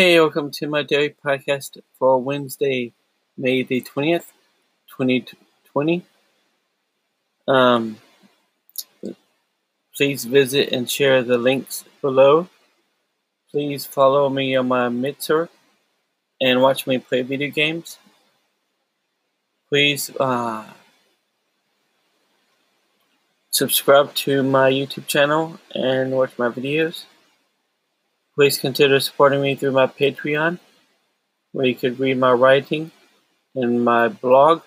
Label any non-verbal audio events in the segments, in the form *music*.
Hey, welcome to my daily podcast for Wednesday, May the 20th, 2020. Um, please visit and share the links below. Please follow me on my Mixer and watch me play video games. Please uh, subscribe to my YouTube channel and watch my videos. Please consider supporting me through my Patreon, where you could read my writing and my blog.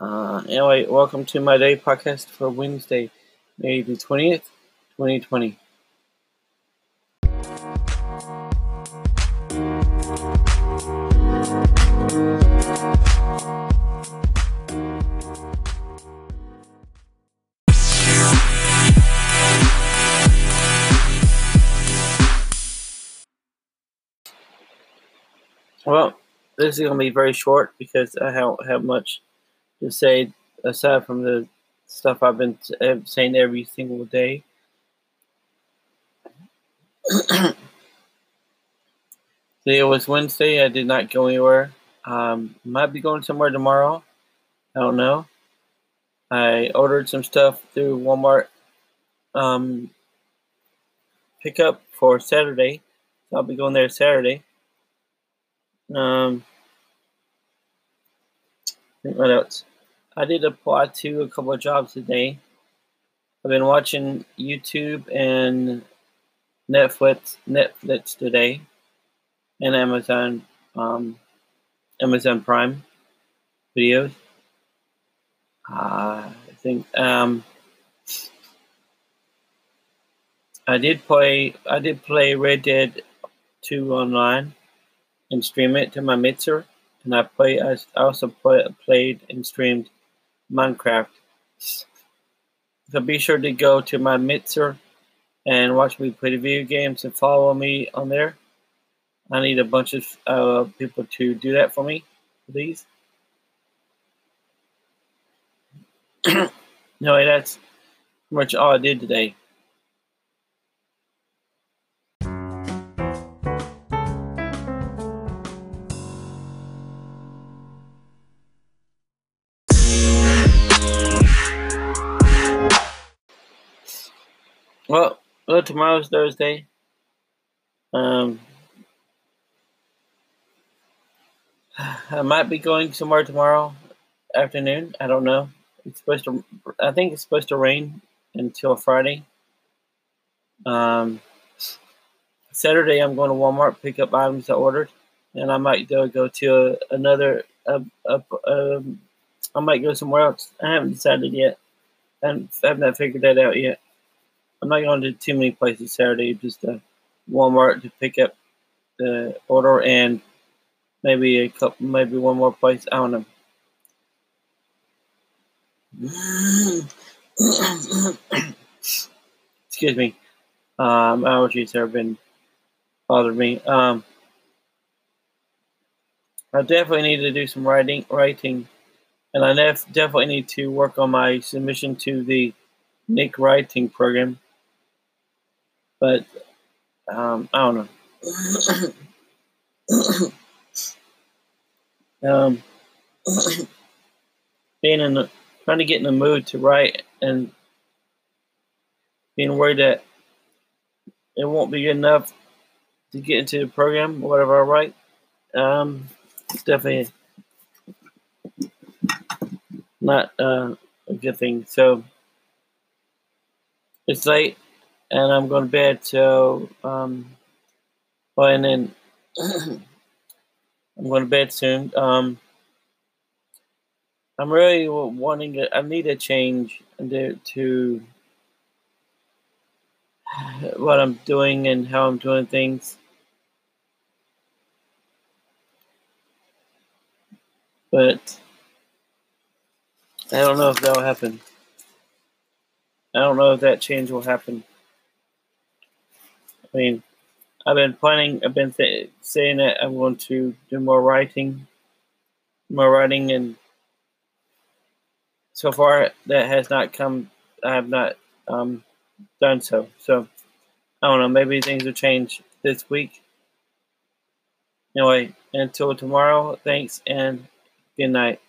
Uh, anyway, welcome to my day podcast for Wednesday, May the 20th, 2020. This is going to be very short because I don't have much to say aside from the stuff I've been saying every single day. *coughs* Today was Wednesday. I did not go anywhere. Um, might be going somewhere tomorrow. I don't know. I ordered some stuff through Walmart um, pickup for Saturday. So I'll be going there Saturday. Um, what else? I did apply to a couple of jobs today. I've been watching YouTube and Netflix Netflix today, and Amazon um, Amazon Prime videos. Uh, I think um, I did play I did play Red Dead Two online and stream it to my Mixer, and I play. I also play, played and streamed Minecraft. So be sure to go to my Mixer and watch me play the video games and follow me on there. I need a bunch of uh, people to do that for me, please. *clears throat* no, that's much all I did today. Tomorrow's Thursday. Um, I might be going somewhere tomorrow afternoon. I don't know. It's supposed to. I think it's supposed to rain until Friday. Um, Saturday, I'm going to Walmart pick up items I ordered, and I might go go to a, another. I might go somewhere else. I haven't decided yet. I haven't, I haven't figured that out yet. I'm not going to too many places Saturday. Just a Walmart to pick up the order and maybe a couple, maybe one more place. I don't know. *coughs* Excuse me. Um, allergies have been bothering me. Um, I definitely need to do some writing, writing, and I def- definitely need to work on my submission to the Nick Writing program but um, I don't know. *coughs* um, being in the trying to get in the mood to write and being worried that it won't be good enough to get into the program, or whatever I write. Um, it's definitely not uh, a good thing. So it's late and I'm going to bed. So, um, well, and then *clears throat* I'm going to bed soon. Um, I'm really wanting to, I need a change to, to *sighs* what I'm doing and how I'm doing things. But I don't know if that'll happen. I don't know if that change will happen. I mean, I've been planning, I've been th- saying that I'm going to do more writing, more writing, and so far that has not come. I have not um, done so. So I don't know. Maybe things will change this week. Anyway, until tomorrow, thanks and good night.